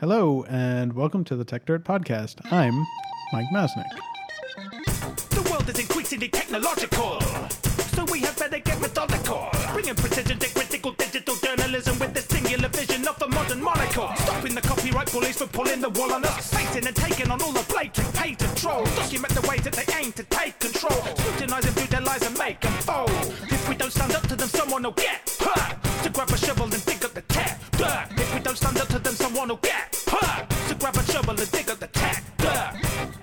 Hello, and welcome to the Techdirt Podcast. I'm Mike Masnick. The world is increasingly technological, so we have better get methodical. Bringing precision to critical digital journalism with the singular vision of the modern monocle. Stopping the copyright bullies from pulling the wool on us. Facing and taking on all the blatant patent trolls. Document the ways that they aim to take control. Scrutinize and view their lies and make them fold. If we don't stand up to them, someone will get hurt. To grab a shovel and dig up the tech dirt. If we don't stand up to them, someone will get hurt. To grab a shovel and dig up the tech dirt.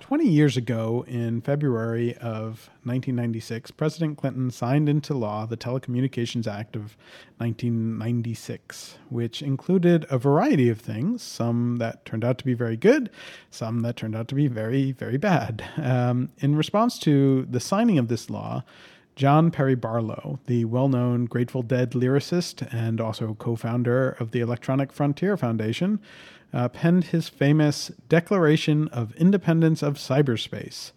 20 years ago, in February of 1996, President Clinton signed into law the Telecommunications Act of 1996, which included a variety of things, some that turned out to be very good, some that turned out to be very, very bad. Um, in response to the signing of this law, John Perry Barlow, the well known Grateful Dead lyricist and also co founder of the Electronic Frontier Foundation, uh, penned his famous Declaration of Independence of Cyberspace,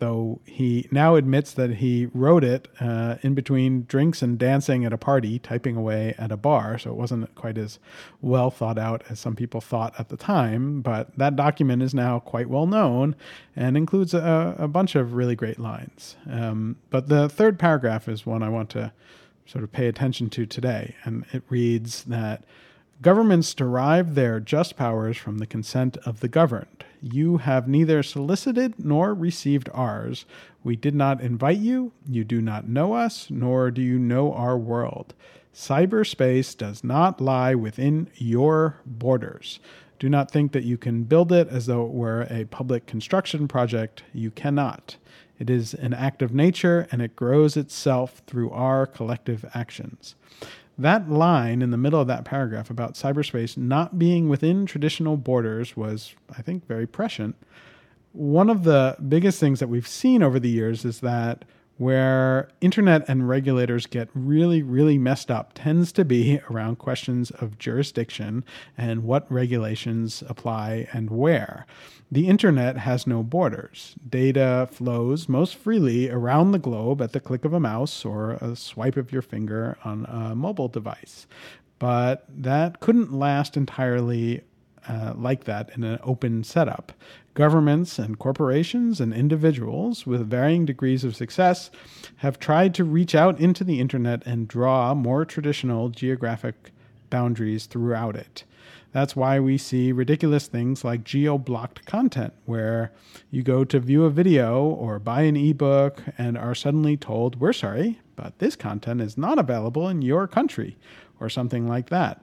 though he now admits that he wrote it uh, in between drinks and dancing at a party, typing away at a bar, so it wasn't quite as well thought out as some people thought at the time. But that document is now quite well known and includes a, a bunch of really great lines. Um, but the third paragraph is one I want to sort of pay attention to today, and it reads that. Governments derive their just powers from the consent of the governed. You have neither solicited nor received ours. We did not invite you. You do not know us, nor do you know our world. Cyberspace does not lie within your borders. Do not think that you can build it as though it were a public construction project. You cannot. It is an act of nature and it grows itself through our collective actions. That line in the middle of that paragraph about cyberspace not being within traditional borders was, I think, very prescient. One of the biggest things that we've seen over the years is that where internet and regulators get really, really messed up tends to be around questions of jurisdiction and what regulations apply and where. The internet has no borders. Data flows most freely around the globe at the click of a mouse or a swipe of your finger on a mobile device. But that couldn't last entirely uh, like that in an open setup. Governments and corporations and individuals with varying degrees of success have tried to reach out into the internet and draw more traditional geographic boundaries throughout it. That's why we see ridiculous things like geo blocked content, where you go to view a video or buy an ebook and are suddenly told, We're sorry, but this content is not available in your country, or something like that.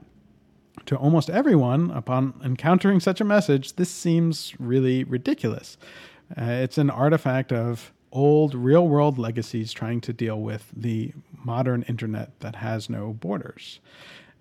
To almost everyone, upon encountering such a message, this seems really ridiculous. Uh, it's an artifact of old real world legacies trying to deal with the modern internet that has no borders.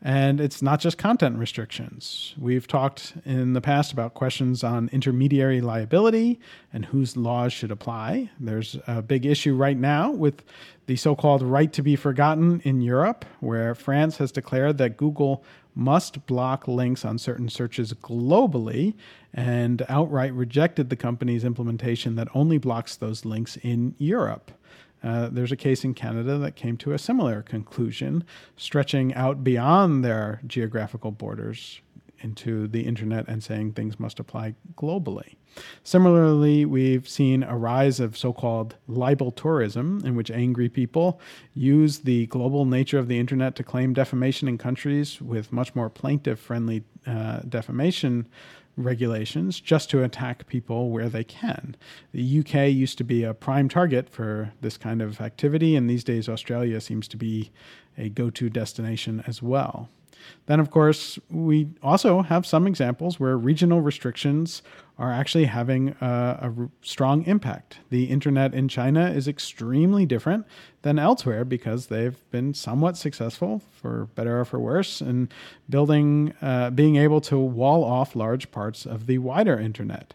And it's not just content restrictions. We've talked in the past about questions on intermediary liability and whose laws should apply. There's a big issue right now with the so called right to be forgotten in Europe, where France has declared that Google must block links on certain searches globally and outright rejected the company's implementation that only blocks those links in Europe. Uh, there's a case in Canada that came to a similar conclusion, stretching out beyond their geographical borders into the internet and saying things must apply globally. Similarly, we've seen a rise of so called libel tourism, in which angry people use the global nature of the internet to claim defamation in countries with much more plaintiff friendly uh, defamation regulations just to attack people where they can. The UK used to be a prime target for this kind of activity, and these days Australia seems to be a go to destination as well. Then, of course, we also have some examples where regional restrictions are actually having a, a, strong impact. The internet in China is extremely different than elsewhere because they've been somewhat successful, for better or for worse, in building, uh, being able to wall off large parts of the wider internet.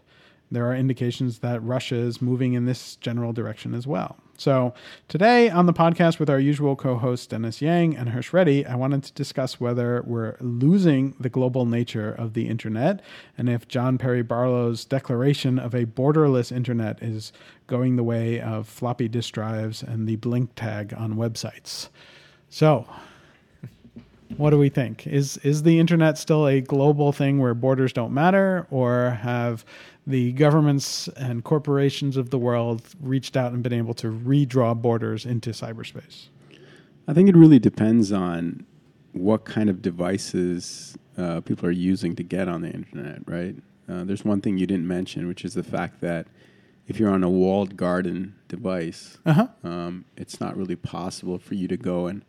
There are indications that Russia is moving in this general direction as well. So, today on the podcast with our usual co hosts Dennis Yang and Hersh Reddy, I wanted to discuss whether we're losing the global nature of the internet and if John Perry Barlow's declaration of a borderless internet is going the way of floppy disk drives and the blink tag on websites. So, What do we think? Is is the internet still a global thing where borders don't matter, or have the governments and corporations of the world reached out and been able to redraw borders into cyberspace? I think it really depends on what kind of devices uh, people are using to get on the internet, right? Uh, there's one thing you didn't mention, which is the fact that if you're on a walled garden device, Uh-huh. um, it's not really possible for you to go and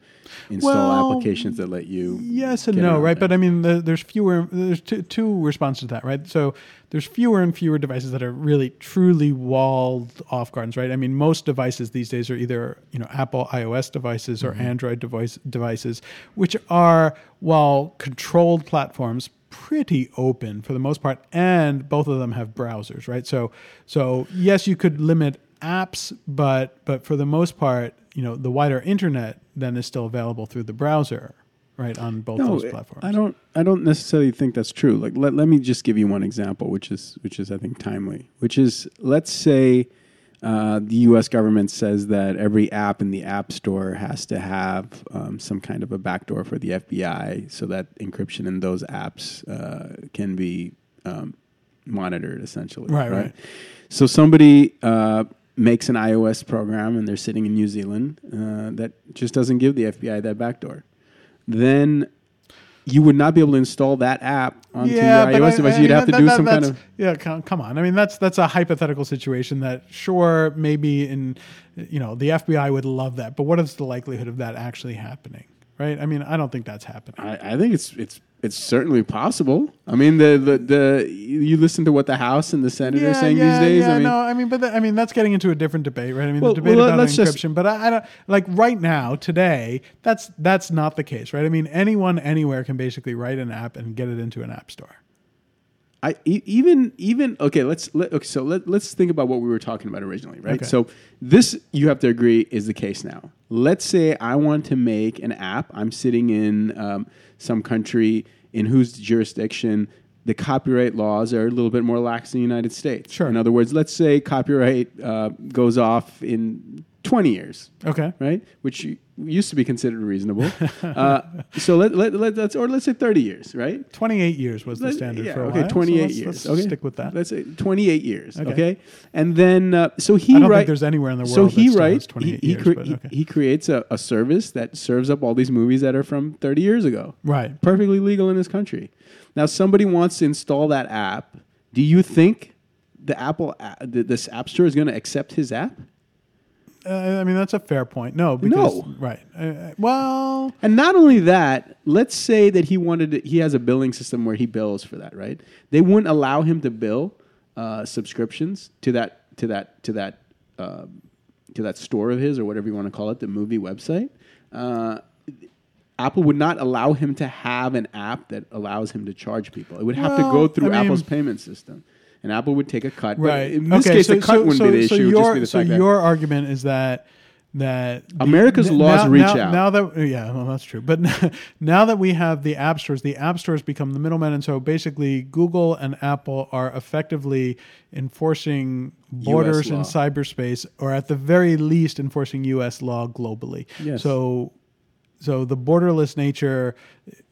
install Well, applications that let you. Yes and no, right? that. But I mean, the, there's fewer. There's two, two responses to that, right? So there's fewer and fewer devices that are really truly walled off gardens, right? I mean, most devices these days are either you know Apple iOS devices or Android device devices, which are while controlled platforms pretty open for the most part and both of them have browsers right so so yes you could limit apps but but for the most part you know the wider internet then is still available through the browser right on both no, those platforms I don't. I don't necessarily think that's true. Like, let, let me just give you one example, which is which is I think timely. Which is, let's say uh, the U.S. government says that every app in the App Store has to have um, some kind of a backdoor for the FBI, so that encryption in those apps uh, can be um, monitored, essentially. Right, right. So somebody. Uh, Makes an iOS program and they're sitting in New Zealand uh, that just doesn't give the FBI that backdoor then you would not be able to install that app onto your but iOS I- device. I You'd mean, have to that- do that- some kind of. yeah. Come, come on, I mean that's that's a hypothetical situation that sure maybe in you know the FBI would love that, but what is the likelihood of that actually happening? Right? I mean, I don't think that's happening. I, I think it's it's it's certainly possible. I mean, the, the the you listen to what the House and the Senate are saying these days. Yeah, I mean, no, I mean, but that, I mean that's getting into a different debate, right? I mean, Well, the debate well, about encryption, just- but I, I don't like right now, today. That's that's not the case, right? I mean, anyone anywhere can basically write an app and get it into an app store. I even even okay. Let's let, okay. So let, let's think about what we were talking about originally, right? Okay. So this you have to agree is the case now. Let's say I want to make an app. I'm sitting in um, some country in whose jurisdiction the copyright laws are a little bit more lax in the United States. Sure. In other words, let's say copyright uh, goes off in 20 years Okay. right? Which used to be considered reasonable. uh, so let, let, let, let's, or let's say 30 years, right? 28 years was the Let- standard yeah, for a okay, while. so 28 let's- years. let's okay, stick with that. Let's say 28 years. Okay. Okay, and then uh, so he I don't write- think there's anywhere in the world So he writes. He, 28 he, years, cre- but he- okay. he creates a, a service that serves up all these movies that are from 30 years ago. Right. Perfectly legal in this country. Now somebody wants to install that app. Do you think the Apple a- the, this app store is going to accept his app? Uh, I mean, that's a fair point. No, because, No. right. Uh, Uh, well, And not only that, let's say that he wanted to, he has a billing system where he bills for that, right? They wouldn't allow him to bill uh, subscriptions to that to that to that um to that store of his or whatever you want to call it, the movie website. Uh, Apple would not allow him to have an app that allows him to charge people. It would have to go through I mean- Apple's payment system, and Apple would take a cut. But right. in this okay, case, so, the cut so, wouldn't so, be the issue. Your, just be the so fact that your argument is that that America's n- laws now, reach now, out. Now that yeah, well, that's true. But now that we have the app stores, the app stores become the middlemen, and so basically Google and Apple are effectively enforcing borders in cyberspace, or at the very least enforcing U.S. law globally. Yes. So so the borderless nature,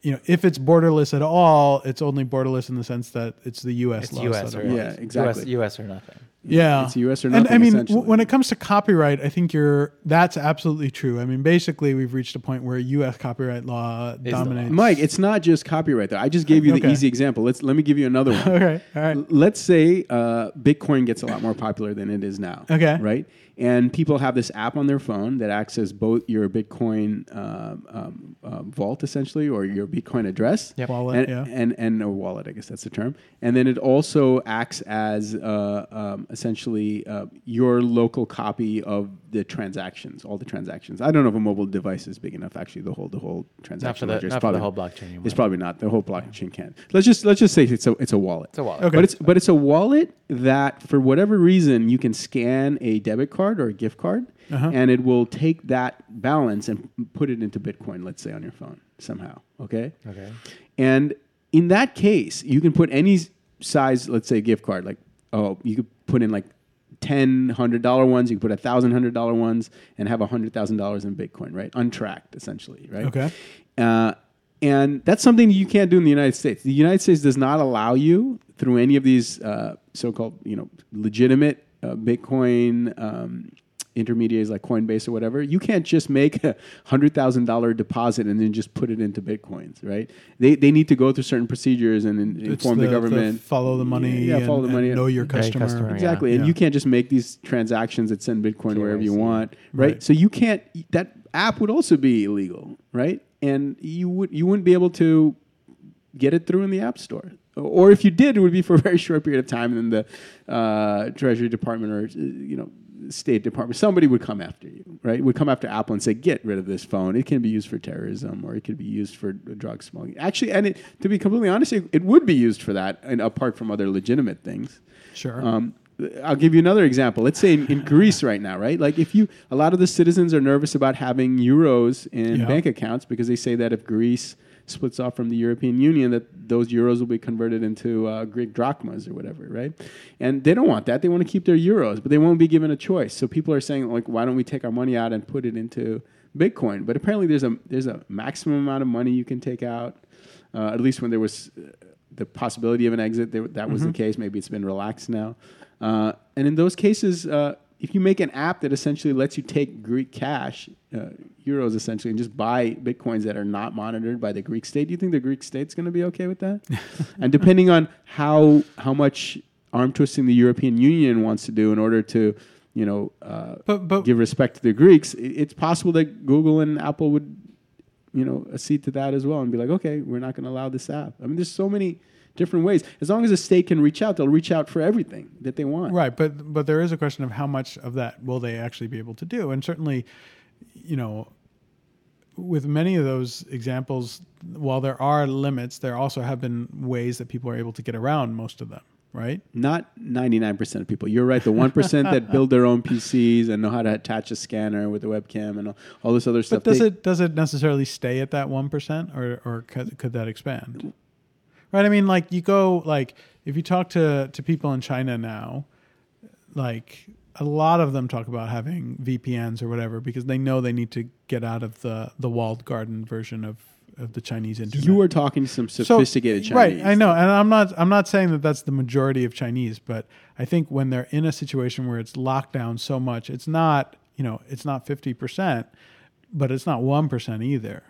you know, if it's borderless at all, it's only borderless in the sense that it's the U.S. It's laws US or. Yeah, exactly. US, US or nothing. Yeah, It's US or nothing. And I mean, w- when it comes to copyright, I think you're that's absolutely true. I mean, basically, we've reached a point where U.S. copyright law the dominates. law. Mike, it's not just copyright though. I just gave you the Okay. easy example. Let's let me give you another one. Okay, all right. L- Let's say uh, Bitcoin gets a lot more popular than it is now. Okay. Right? And people have this app on their phone that acts as both your Bitcoin um, um, uh, vault, essentially, or your Bitcoin address. Yep. Wallet, and, yeah. and and or wallet, I guess that's the term. And then it also acts as uh, um, essentially uh, your local copy of the transactions, all the transactions. I don't know if a mobile device is big enough actually to hold the whole transaction. the- ledger. It's not for the whole blockchain you It's want. probably not the whole blockchain can. Let's just let's just say it's a it's a wallet. It's a wallet. Okay. But it's but it's a wallet that for whatever reason you can scan a debit card or a gift card Uh-huh. and it will take that balance and put it into Bitcoin, let's say on your phone somehow. Okay? Okay. And in that case, you can put any size, let's say gift card, like oh, you could put in like ten hundred dollar ones, you could put a thousand hundred dollar ones and have a hundred thousand dollars in Bitcoin, right? Untracked essentially, right? Okay. Uh, and that's something you can't do in the United States. The United States does not allow you through any of these uh, so-called, you know, legitimate uh, Bitcoin um, intermediaries like Coinbase or whatever. You can't just make a hundred thousand dollar deposit and then just put it into bitcoins, right? They they need to go through certain procedures and in, inform the, government. follow the money, Yeah, and, follow the and money. know your Pay customer. customer, yeah. Exactly, and Yeah. you can't just make these transactions that send Bitcoin wherever you want, right? Right. So you can't. That app would also be illegal, right? And you would you wouldn't be able to get it through in the App Store, or if you did, it would be for a very short period of time, and then the uh, Treasury Department or you know State Department somebody would come after you, right? Would come after Apple and say, "Get rid of this phone. It can be used for terrorism, or it could be used for drug smuggling." Actually, and it, to be completely honest, it, it would be used for that, and apart from other legitimate things. Sure. Um, I'll give you another example. Let's say in, in Greece right now, right? Like if you, a lot of the citizens are nervous about having euros in Yeah. bank accounts because they say that if Greece splits off from the European Union, that those euros will be converted into uh, Greek drachmas or whatever, right? And they don't want that. They want to keep their euros, but they won't be given a choice. So people are saying, like, why don't we take our money out and put it into Bitcoin? But apparently, there's a there's a maximum amount of money you can take out. Uh, at least when there was uh, the possibility of an exit, there, that was the case. Maybe it's been relaxed now. Uh, and in those cases, uh, if you make an app that essentially lets you take Greek cash, uh, euros essentially, and just buy bitcoins that are not monitored by the Greek state, do you think the Greek state's going to be okay with that? and depending on how how much arm twisting the European Union wants to do in order to, you know, uh, But- but- give respect to the Greeks, it's possible that Google and Apple would you know, accede to that as well and be like, okay, we're not going to allow this app. I mean, there's so many different ways. As long as a state can reach out, they'll reach out for everything that they want. Right, but but there is a question of how much of that will they actually be able to do, and certainly, you know, with many of those examples, while there are limits, there also have been ways that people are able to get around most of them. Right? Not 99% of people. You're right. The 1% that build their own PCs and know how to attach a scanner with a webcam and all, all this other stuff. But does they- it does it necessarily stay at that one percent, or or could, could that expand? Right. I mean, like you go like if you talk to to people in China now, like a lot of them talk about having VPNs or whatever because they know they need to get out of the the walled garden version of of the Chinese internet. You are talking to some So- sophisticated Chinese. Right, I know, and I'm not. I'm not saying that that's the majority of Chinese, but I think when they're in a situation where it's locked down so much, it's not. You know, it's not fifty percent, but it's not one percent either.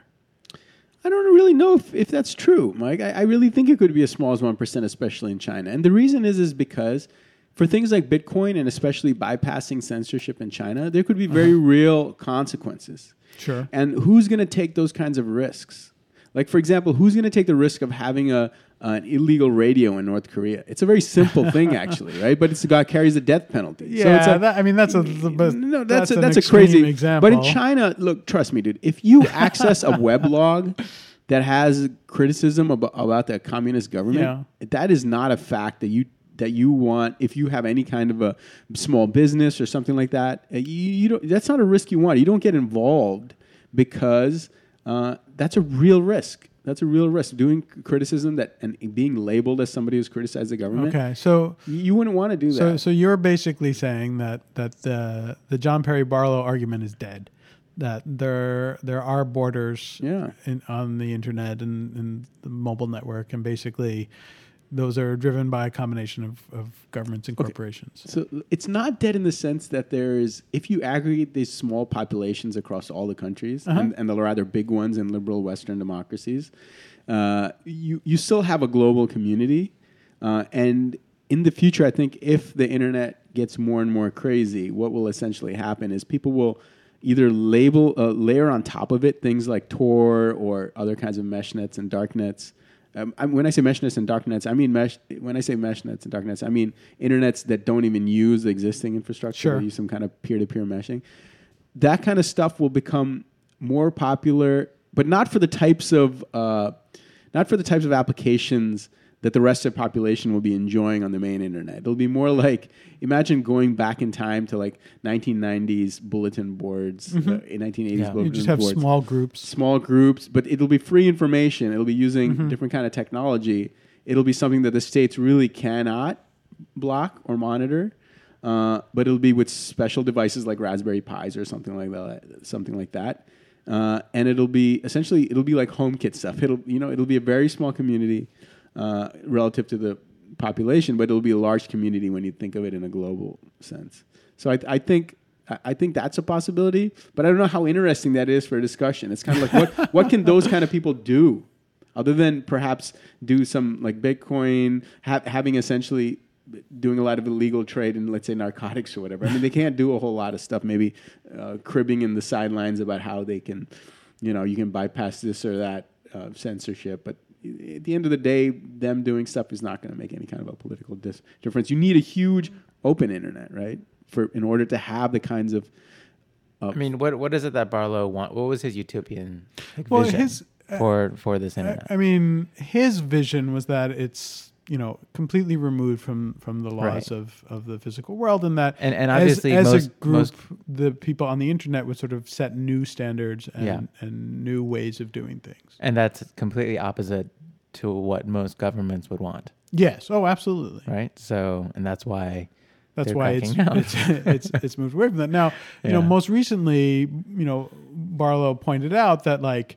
I don't really know if, if that's true, Mike. I, I really think it could be as small as 1%, especially in China. And the reason is is because for things like Bitcoin and especially bypassing censorship in China, there could be uh-huh. very real consequences. Sure. And who's going to take those kinds of risks? Like, for example, who's going to take the risk of having a an illegal radio in North Korea? It's a very simple thing, actually, right? But it's got carries a death penalty. Yeah, it's a- that, I mean that's a no, that's a, an that's a crazy example. But in China, look, trust me, dude. If you access a weblog that has criticism about, about the communist government, that is not a fact that you that you want. If you have any kind of a small business or something like that, uh, you, you don't. That's not a risk you want. You don't get involved because uh, that's a real risk. That's a real risk. Doing criticism that and being labeled as somebody who's criticized the government. okay, so You wouldn't want to do so that. so you're basically saying that that the the John Perry Barlow argument is dead. That there there are borders Yeah. in, on the internet and, and the mobile network, and basically those are driven by a combination of, of governments and corporations. So it's not dead in the sense that there is, if you aggregate these small populations across all the countries, and, and the rather big ones in liberal Western democracies, uh, you, you still have a global community. Uh, and in the future, I think if the internet gets more and more crazy, what will essentially happen is people will either label, uh, layer on top of it things like Tor or other kinds of mesh nets and dark nets. Um, when I say mesh nets and dark nets, I mean mesh. When I say mesh nets and dark nets, I mean internets that don't even use the existing infrastructure. Sure. They use some kind of peer-to-peer meshing. That kind of stuff will become more popular, but not for the types of uh, not for the types of applications that the rest of the population will be enjoying on the main internet. It'll be more like imagine going back in time to like 1990s bulletin boards, uh, in 1980s Yeah. You bulletin just have boards small groups. small groups, but it'll be free information. It'll be using Mm-hmm. different kind of technology. It'll be something that the states really cannot block or monitor. Uh, but it'll be with special devices like Raspberry Pis or something like that. Something like that. uh, and it'll be essentially it'll be like HomeKit stuff. It'll you know it'll be a very small community uh, relative to the population, but it'll be a large community when you think of it in a global sense. So I, I think I- think that's a possibility, but I don't know how interesting that is for a discussion. It's kind of like what what can those kind of people do, other than perhaps do some like Bitcoin, ha- having essentially doing a lot of illegal trade in let's say narcotics or whatever. I mean, they can't do a whole lot of stuff. Maybe uh, cribbing in the sidelines about how they can, you know, you can bypass this or that uh, censorship, but. At the end of the day, them doing stuff is not going to make any kind of a political dis- difference. You need a huge open internet, right? For in order to have the kinds of I mean, what what is it that Barlow want? What was his utopian like, Well, vision his- uh, for for this internet? I, I mean, his vision was that it's you know completely removed from from the laws Right. of of the physical world, and that And- and as- obviously as, most- a group, most- the people on the internet would sort of set new standards and Yeah. and new ways of doing things. and that's completely opposite to what most governments would want, Yes. Oh, absolutely. right? So, and that's why That's why it's, it's it's it's moved away from that. Now, you know, most recently, you know, Barlow pointed out that like,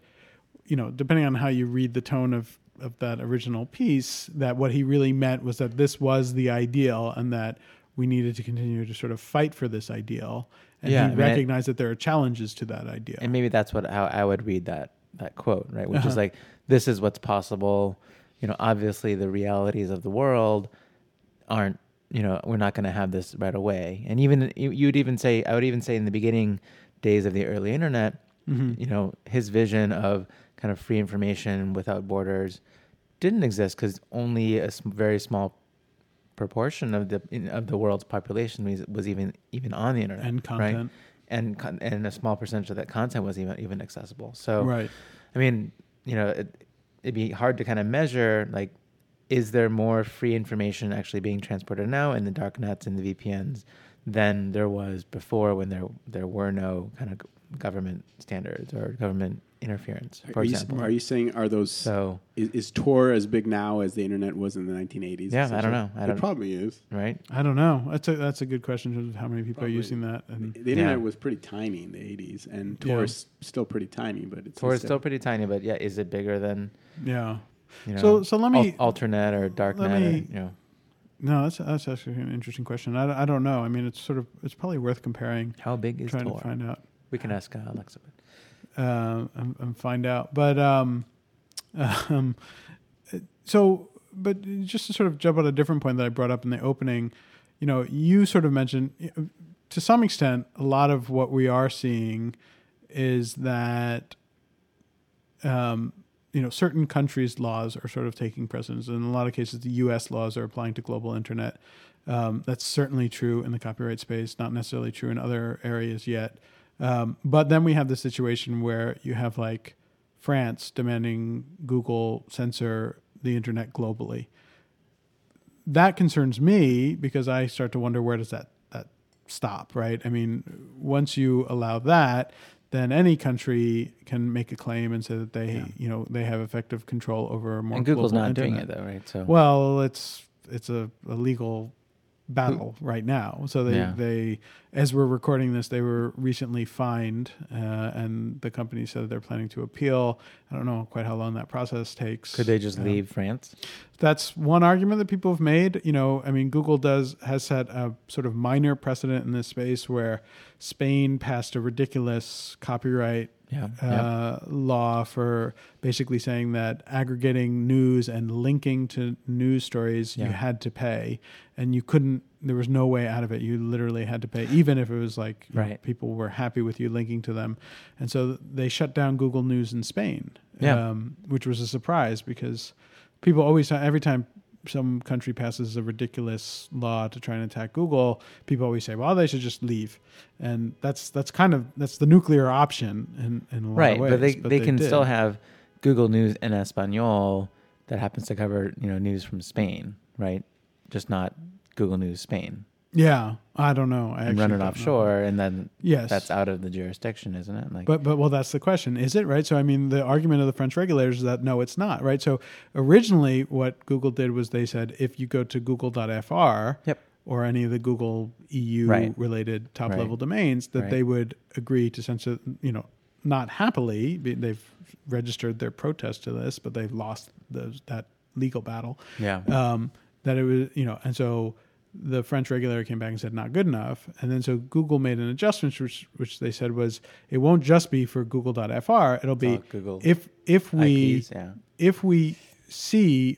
you know, depending on how you read the tone of of that original piece, that what he really meant was that this was the ideal and that we needed to continue to sort of fight for this ideal. And Yeah, he I mean, I- recognized that there are challenges to that idea. and maybe that's what how I would read that that quote, right? Which is Uh-huh. like, this is what's possible. You know, obviously the realities of the world aren't. You know, we're not going to have this right away. And even you- you'd even say, I would even say in the beginning days of the early internet, Mm-hmm. you know, his vision of kind of free information without borders didn't exist because only a very small proportion of the of the world's population was, was even even on the internet And right? content. and and a small percentage of that content was even even accessible. So right. I mean, you know, it, it'd be hard to kind of measure like, is there more free information actually being transported now in the dark nets and the VPNs than there was before when there there were no kind of government standards or government interference, for are, you, example. are you saying are those so is, is Tor as big now as the internet was in the 1980s? Yeah, I don't know. I don't- it probably is. right? I don't know. That's a that's a good question in terms of how many people Probably. are using that. And The internet Yeah. was pretty tiny in the 80s, and Yeah. Tor is still pretty tiny, but it's Tor is still pretty tiny, but yeah, is it bigger than yeah. you know? So- so let me- al- alternate or darknet, let or, you know. No, that's that's actually an interesting question. I, I don't know. I mean, it's sort of it's probably worth comparing, How big is trying Tor? to find out. We can ask uh, Alexa. Uh, and, and find out. But um, um, so, but just to sort of jump on a different point that I brought up in the opening, you know, you sort of mentioned to some extent a lot of what we are seeing is that. Um, you know, certain countries' laws are sort of taking precedence. In a lot of cases, the U.S. laws are applying to global internet. Um, that's certainly true in the copyright space, not necessarily true in other areas yet. Um, but then we have the situation where you have like France demanding Google censor the internet globally. That concerns me because I start to wonder where does that that stop, right? I mean, once you allow that, then any country can make a claim and say that they, you know, they have effective control over more. and Google's global not doing it though, right? So Well, it's it's a, a legal battle right now. So they Yeah. they as we're recording this, they were recently fined, uh, and the company said they're planning to appeal. I don't know quite how long that process takes. could they just Um, leave France? that's one argument that people have made. You know, I mean, Google does has set a sort of minor precedent in this space where Spain passed a ridiculous copyright Yeah, uh, law for basically saying that aggregating news and linking to news stories you had to pay, and you couldn't. There was no way out of it. You literally had to pay, even if it was like you know, people were happy with you linking to them, and so they shut down Google News in Spain. Yeah. um, which was a surprise because people always every time some country passes a ridiculous law to try and attack Google, people always say, "Well, they should just leave," and that's that's kind of that's the nuclear option in, in a lot right, of ways. but they they, can did. still have Google News en español that happens to cover you know news from Spain, right? Just not Google News Spain yeah. I don't know. I and actually run it don't know. offshore, and then Yes, that's out of the jurisdiction, isn't it? Like, But but well, that's the question, is it right? So I mean, the argument of the French regulators is that no, it's not right. So originally, what Google did was they said if you go to Google.fr, Yep. or any of the Google EU Right. related top Right. level domains, that Right. they would agree to censor, you know, not happily, they've registered their protest to this, but they've lost those, that legal battle. Yeah. Um, that it was, you know, and so the French regulator came back and said not good enough, and then so Google made an adjustment, which which they said was it won't just be for Google.fr, it'll be Google if if we IPs, yeah. if we see,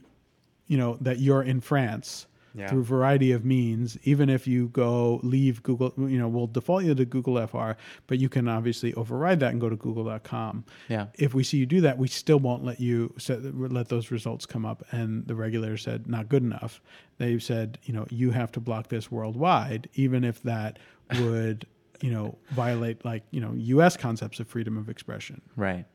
you know, that you're in France Yeah. through a variety of means, even if you go leave Google, you know, we'll default you to Google FR, but you can obviously override that and go to google.com. Yeah. If we see you do that, we still won't let you set, let those results come up. And the regulator said, not good enough. They said, you know, you have to block this worldwide, even if that would, you know, violate like, you know, US concepts of freedom of expression. Right.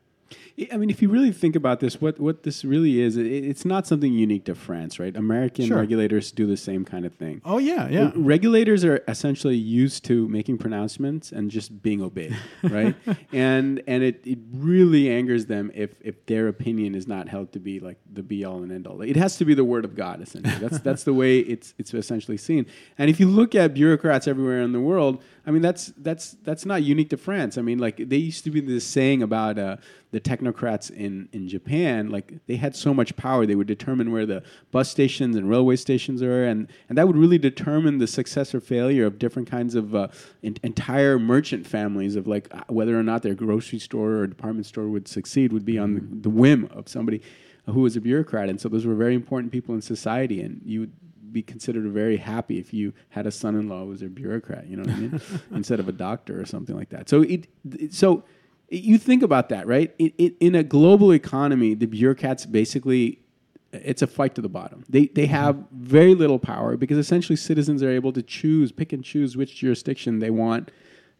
I mean, if you really think about this, what, what this really is, it, it's not something unique to France, right? American Sure. regulators do the same kind of thing. Oh, yeah, yeah. Regulators are essentially used to making pronouncements and just being obeyed, right? and and it, it really angers them if if their opinion is not held to be like the be all and end all. It has to be the word of God, essentially. That's that's the way it's it's essentially seen. And if you look at bureaucrats everywhere in the world, I mean that's that's that's not unique to France. I mean, like they used to be this saying about uh, the technocrats in in Japan, like they had so much power, they would determine where the bus stations and railway stations are, and and that would really determine the success or failure of different kinds of uh, en- entire merchant families of like uh, whether or not their grocery store or department store would succeed would be on the, the whim of somebody who was a bureaucrat, and so those were very important people in society, and you be considered very happy if you had a son-in-law who was a bureaucrat, you know what I mean, instead of a doctor or something like that. So it, it so you think about that, right? It, it, in a global economy, the bureaucrats basically it's a fight to the bottom. They they mm-hmm. have very little power because essentially citizens are able to choose, pick and choose which jurisdiction they want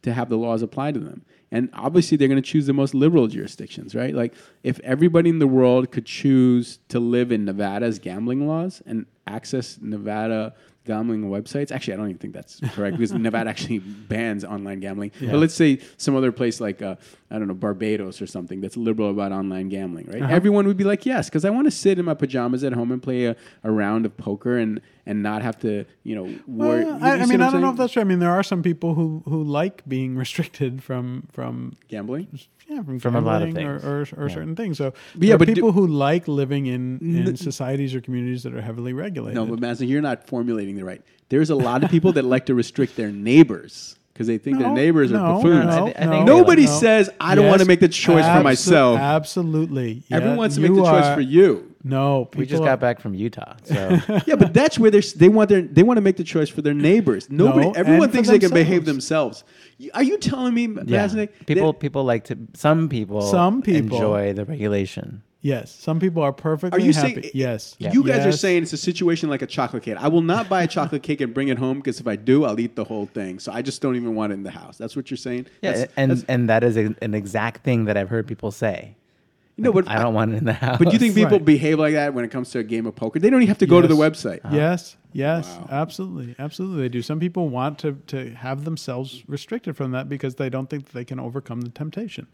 to have the laws applied to them. And obviously they're going to choose the most liberal jurisdictions, right? Like if everybody in the world could choose to live in Nevada's gambling laws and access Nevada gambling websites. Actually, I don't even think that's correct because Nevada actually bans online gambling. But let's say some other place like uh, I don't know Barbados or something that's liberal about online gambling, right? Everyone would be like, yes, because I want to sit in my pajamas at home and play a, a round of poker and and not have to, you know, worry. Well, you- I, I mean, I don't know if that's true. I mean, there are some people who, who like being restricted from from gambling. yeah from, From a lot of gambling or, or, or Yeah. certain things. So yeah, there are but do- people who like living in, in N- societies or communities that are heavily regulated. No, but Mazda, you're not formulating the right. There's a lot of people that like to restrict their neighbors because they think their No, neighbors no, are buffoons. No, I thi- I no, think Nobody no. says I don't want to make the choice for abso- myself. Absolutely, Everyone wants to make the choice are- for you. No, We just people got back from Utah, so Yeah, but that's where they're, s- they want their they want to make the choice for their neighbors. Nobody, No, everyone and for thinks they can behave themselves. themselves. Y- Are you telling me, yeah. Mazda, People that- people like to some people Some people- enjoy the regulation. Yes, some people are perfectly Are you happy. saying yes, You guys are saying it's a situation like a chocolate cake. I will not buy a chocolate cake and bring it home because if I do, I'll eat the whole thing. So I just don't even want it in the house. That's what you're saying. Yeah, That's- and that's- and that is a, an exact thing that I've heard people say. no, but I don't want it in the house. But do you think people Right. behave like that when it comes to a game of poker? They don't even have to go to the Yes. website. Uh-huh. Yes, yes, Wow. absolutely, absolutely. They do. Some people want to to have themselves restricted from that because they don't think that they can overcome the temptation,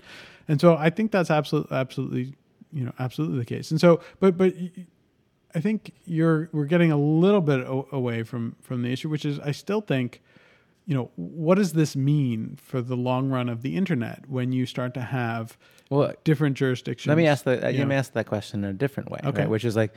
and so I think that's absolutely, absolutely, you know, absolutely the case. And so, but but I think you're we're getting a little bit o- away from from the issue, which is I still think. You know, what does this mean for the long run of the internet when you start to have Well, different jurisdictions? Let me ask you let me ask that question in a different way, Okay. right? Which is like,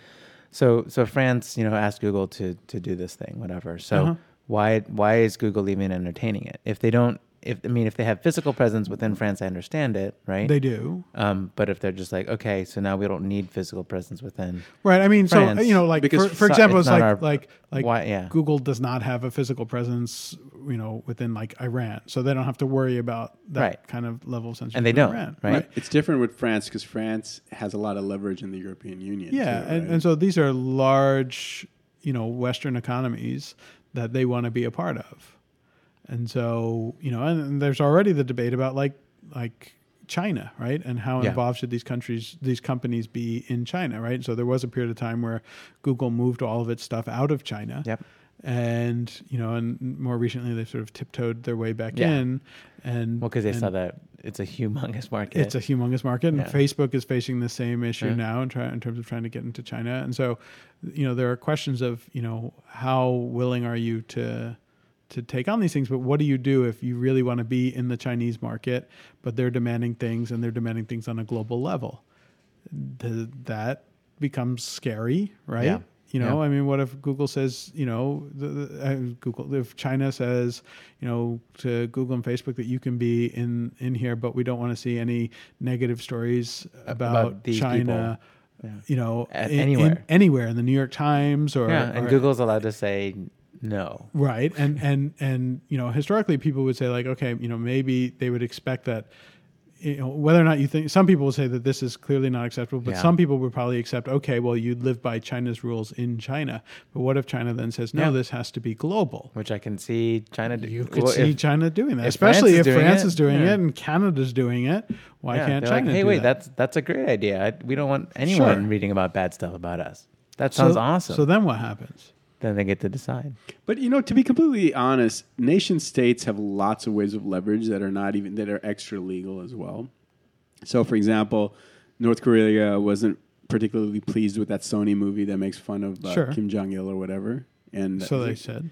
so so France, you know, asked Google to to do this thing, whatever. So Uh-huh. why why is Google even entertaining it? If they don't, if I mean, if they have physical presence within France, I understand it, right? They do. Um, but if they're just like, okay, so now we don't need physical presence within, Right. I mean, France. so you know, like Because for, for example, it's it's like our- like like why- yeah. Google does not have a physical presence, you know, within like Iran, so they don't have to worry about that Right. kind of level of censorship. And they in don't, Iran. right? It's different with France because France has a lot of leverage in the European Union. Yeah, too, and, right? and so these are large, you know, Western economies that they want to be a part of, and so you know, and, and there's already the debate about like like China, right, and how Yeah. involved should these countries, these companies be in China, right? So there was a period of time where Google moved all of its stuff out of China. Yep. And you know, and more recently they've sort of tiptoed their way back Yeah. in, and well, because they and saw that it's a humongous market. it's a humongous market, and Yeah. Facebook is facing the same issue now in, try, in terms of trying to get into China. And so, you know, there are questions of you know how willing are you to to take on these things. But what do you do if you really want to be in the Chinese market, but they're demanding things and they're demanding things on a global level? Th- that becomes scary, right? Yeah. You know, Yeah. I mean, what if Google says, you know, the, the, uh, Google, if China says, you know, to Google and Facebook that you can be in in here, but we don't want to see any negative stories about, About China. Yeah. you know, in- in- anywhere. anywhere in the New York Times or, yeah, and or- Google's allowed to say no. right, and and and you know, historically, people would say like, okay, you know, maybe they would expect that. You know, whether or not you think some people will say that this is clearly not acceptable, but Yeah. some people would probably accept, okay, well, you live by China's rules in China. But what if China then says, no, Yeah. this has to be global? Which I can see China do. You could well, see if- China doing that, if especially France is if doing France it, is doing yeah. it and Canada's doing it. Why can't China like, hey, wait, that? that's that's a great idea. I, we don't want anyone Sure. reading about bad stuff about us. That So- sounds awesome. So then what happens? Then they get to decide. But you know, to be completely honest, nation states have lots of ways of leverage that are not even that are extra legal as well. So, for example, North Korea wasn't particularly pleased with that Sony movie that makes fun of uh, Sure. Kim Jong Il or whatever, and So they said.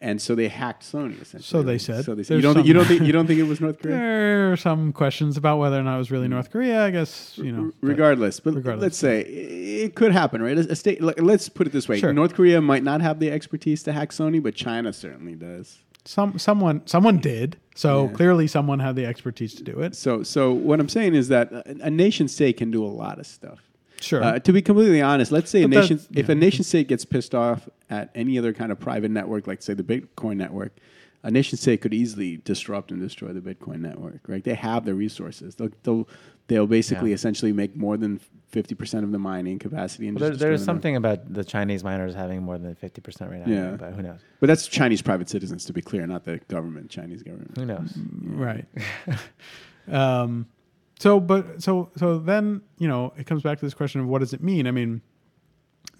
And so they hacked Sony. Essentially. So they said. So they said. You don't. Think, you don't think. You don't think it was North Korea. There are some questions about whether or not it was really North Korea. I guess you know. But- regardless, but regardless. let's say it could happen, right? A a state, let's put it this way: Sure. North Korea might not have the expertise to hack Sony, but China certainly does. some someone someone did. So Yeah. clearly, someone had the expertise to do it. So, so what I'm saying is that a, a nation state can do a lot of stuff. Sure. Uh, to be completely honest, let's say a But that- nation, if a nation state gets pissed off at any other kind of private network, like say the Bitcoin network, a nation state could easily disrupt and destroy the Bitcoin network. Right? They have the resources. They'll they'll, they'll basically Yeah. essentially make more than fifty percent of the mining capacity. And Well, there, there's the something about the Chinese miners having more than 50% right now. Yeah. But who knows? But that's Chinese private citizens, to be clear, not the government, Chinese government. Who knows? right. um, so, but so so then you know it comes back to this question of what does it mean? I mean,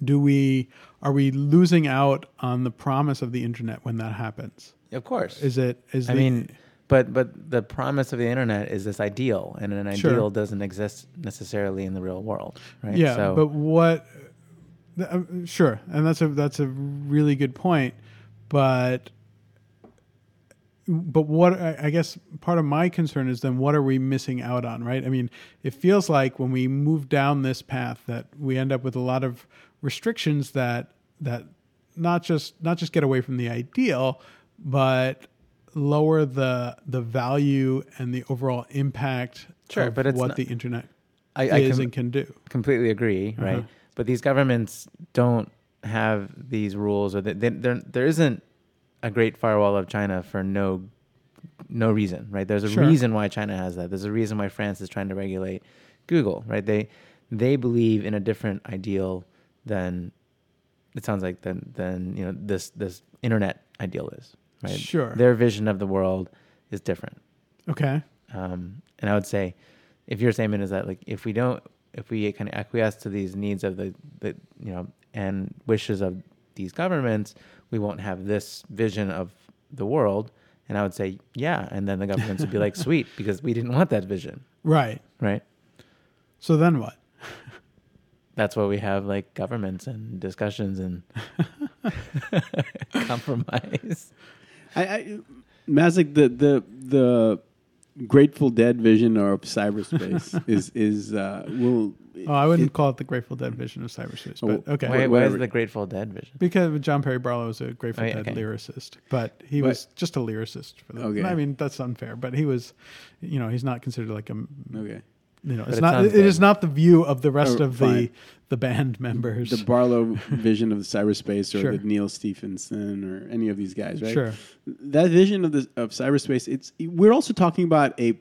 do we are we losing out on the promise of the internet when that happens? Of course. Is it is I the, mean, but but the promise of the internet is this ideal, and an Sure. ideal doesn't exist necessarily in the real world, right? Yeah, So, but what? Uh, sure, and that's a that's a really good point, but but what I guess part of my concern is then what are we missing out on, right? I mean, it feels like when we move down this path that we end up with a lot of restrictions that that not just not just get away from the ideal, but lower the the value and the overall impact Sure, of but it's what not- the internet I, I is com- and can do. completely agree, right? Uh-huh. But these governments don't have these rules, or they, they, there there isn't a great firewall of China for no no reason, right? There's a Sure. reason why China has that. There's a reason why France is trying to regulate Google, right? They they believe in a different ideal than it sounds like than than you know this this internet ideal is, right? Sure. Their vision of the world is different. Okay. Um, and I would say, if your statement is that like if we don't, if we kind of acquiesce to these needs of the, the you know and wishes of these governments, we won't have this vision of the world. And I would say, yeah. And then the governments would be like, sweet, because we didn't want that vision, Right. right? So then what? That's why we have like governments and discussions and compromise. I, I Mazik, the the the Grateful Dead vision of cyberspace is is uh, will. Oh, I wouldn't it- call it the Grateful Dead vision of cyberspace, but okay. Why, why is whatever. the Grateful Dead vision? Because John Perry Barlow was a Grateful Oh, yeah, Dead okay. lyricist, but he But- was just a lyricist. For the, Okay. I mean, that's unfair, but he was, you know, he's not considered like a, okay. you know, But it's it not. sounds It is good. not the view of the rest Oh, of the the band members. The Barlow vision of the cyberspace, or Sure. the Neal Stephenson, or any of these guys, right? Sure. That vision of the of cyberspace. It's we're also talking about a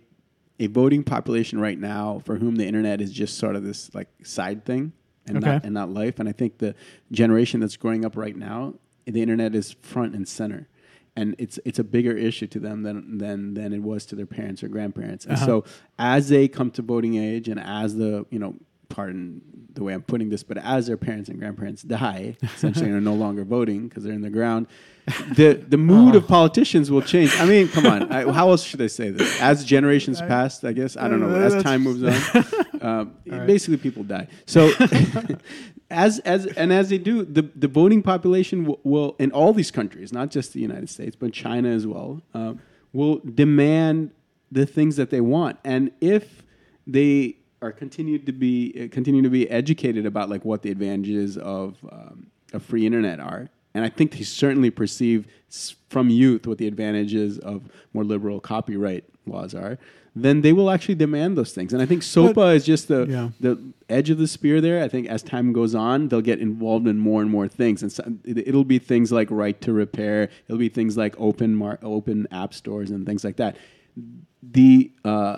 a voting population right now for whom the internet is just sort of this like side thing and not and not life. And I think the generation that's growing up right now, the internet is front and center. And it's it's a bigger issue to them than than than it was to their parents or grandparents. And Uh-huh. so as they come to voting age and as the you know pardon the way I'm putting this, but as their parents and grandparents die, essentially are no longer voting because they're in the ground, the the mood of politicians will change. I mean, come on, I, how else should I say this? As generations pass, I guess I don't know. As time moves on, um, basically people die. So. As, as and as they do, the, the voting population will, will in all these countries, not just the United States, but China as well, uh, will demand the things that they want. And if they are continued to be uh, continue to be educated about like what the advantages of um, a free internet are, and I think they certainly perceive s- from youth what the advantages of more liberal copyright laws are, then they will actually demand those things. And I think SOPA is just the Yeah. the edge of the spear there. I think as time goes on, they'll get involved in more and more things, and so it, it'll be things like right to repair. It'll be things like open mar- open app stores and things like that. The uh,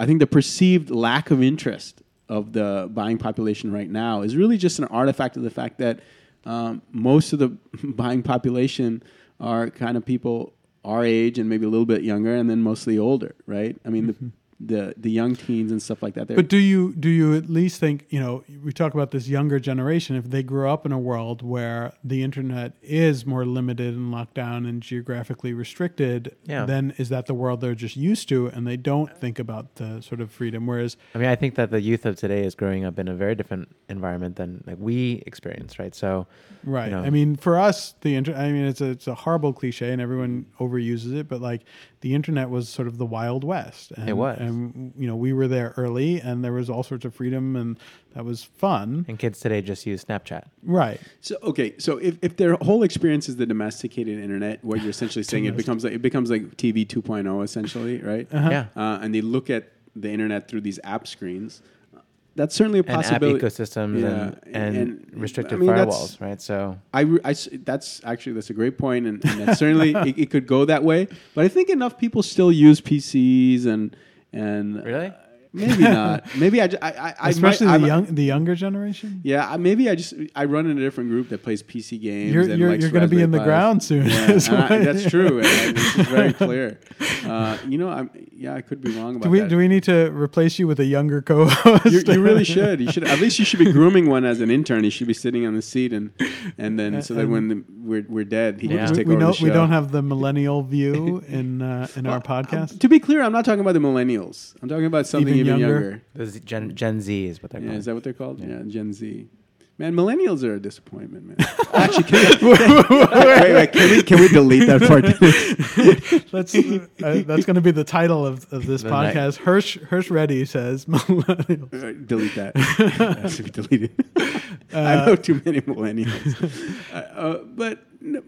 I think the perceived lack of interest of the buying population right now is really just an artifact of the fact that um, most of the buying population are kind of people our age and maybe a little bit younger, and then mostly older, right? I mean, the, the the young teens and stuff like that. they're- But do you do you at least think you know we talk about this younger generation if they grew up in a world where the internet is more limited and locked down and geographically restricted, Yeah. then is that the world they're just used to and they don't think about the sort of freedom? Whereas I mean, I think that the youth of today is growing up in a very different environment than like we experienced, right? So, Right. know. I mean, for us, the internet. I mean, it's a it's a horrible cliche, and everyone overuses it. But like, the internet was sort of the wild west. And, It was. and you know, we were there early, and there was all sorts of freedom, and that was fun. and kids today just use Snapchat. Right. So okay, so if, if their whole experience is the domesticated internet, what you're essentially saying it becomes like it becomes like TV 2.0 essentially, right? Yeah. Uh, and they look at the internet through these app screens. That's certainly a possibility. And app possibility. ecosystems Yeah, and, and, restricted I mean, firewalls, right? So, I, re- I s- that's actually that's a great point, and, and that certainly it, it could go that way. But I think enough people still use PCs and and Really? Maybe not. Maybe I ju- I, I, I Especially might, the I- young the younger generation. Yeah, I- maybe I just I run in a different group that plays PC games. You're- and you're- you're gonna be Raspberry in the ground soon, Yeah, I- that's true. And this is very clear. Uh, you know, I'm yeah, I could be wrong about Do we that. do we need to replace you with a younger co-host? you, you really should. You should. At least you should be grooming one as an intern. He should be sitting on the seat, and and then so that And- when the, we're we're dead, he can just take we over know the show. we don't have the millennial view in uh, in our podcast. To be clear, I'm not talking about the millennials. I'm talking about something Even even, younger? younger. this is Gen, Gen Z is what they're Yeah, called. is that what they're called? Yeah, Gen Z. Man, millennials are a disappointment, man. Actually, can we, wait, wait, can we can we delete that part? That's uh, that's going to be the title of, of this The night- podcast. Hersh Hersh Reddy says millennials. Uh, delete that. That has to be deleted. I know too many millennials. uh, uh, but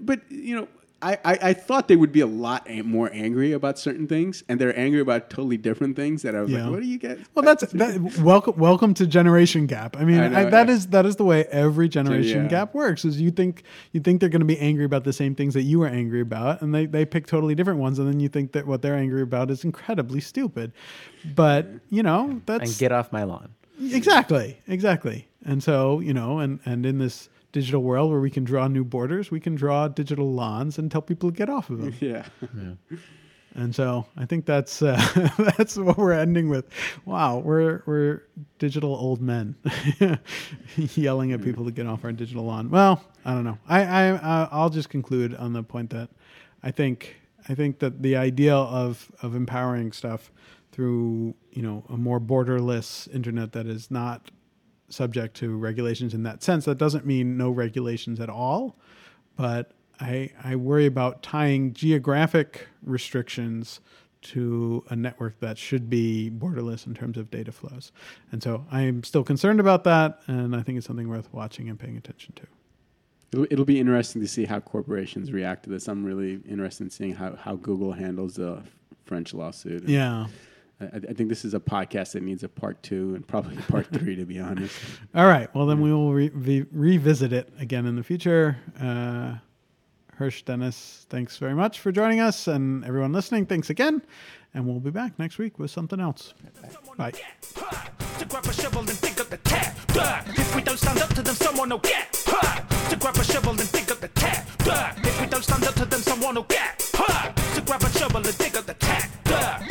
but you know, I, I, I thought they would be a lot more angry about certain things, and they're angry about totally different things. That I was Yeah. like, what do you get? Well, that's that, welcome. Welcome to generation gap. I mean, I I know, that yeah. is that is the way every generation yeah. gap works. Is you think you think they're going to be angry about the same things that you were angry about, and they they pick totally different ones, and then you think that what they're angry about is incredibly stupid. But you know that's and get off my lawn. exactly exactly. And so you know, and and in this digital world where we can draw new borders, we can draw digital lawns and tell people to get off of them. Yeah. And so I think that's uh, that's what we're ending with. Wow, we're we're digital old men yelling at people to get off our digital lawn. Well, I don't know. I I uh, I'll just conclude on the point that I think I think that the idea of of empowering stuff through you know a more borderless internet that is not subject to regulations in that sense. That doesn't mean no regulations at all, but I I worry about tying geographic restrictions to a network that should be borderless in terms of data flows. And so I'm still concerned about that, and I think it's something worth watching and paying attention to. It'll, it'll be interesting to see how corporations react to this. I'm really interested in seeing how, how Google handles the French lawsuit. Yeah. I, I think this is a podcast that needs a part two and probably a part three, to be honest. All right. Well, then we will re- re- revisit it again in the future. Uh, Hersh Dennis, thanks very much for joining us, and everyone listening, thanks again. And we'll be back next week with something else. Bye. To grab a shovel and dig up the tap. If we don't stand up to them, someone will get. To grab a shovel and dig up the tap. If we don't stand up to them, someone will get. To grab a shovel and dig up the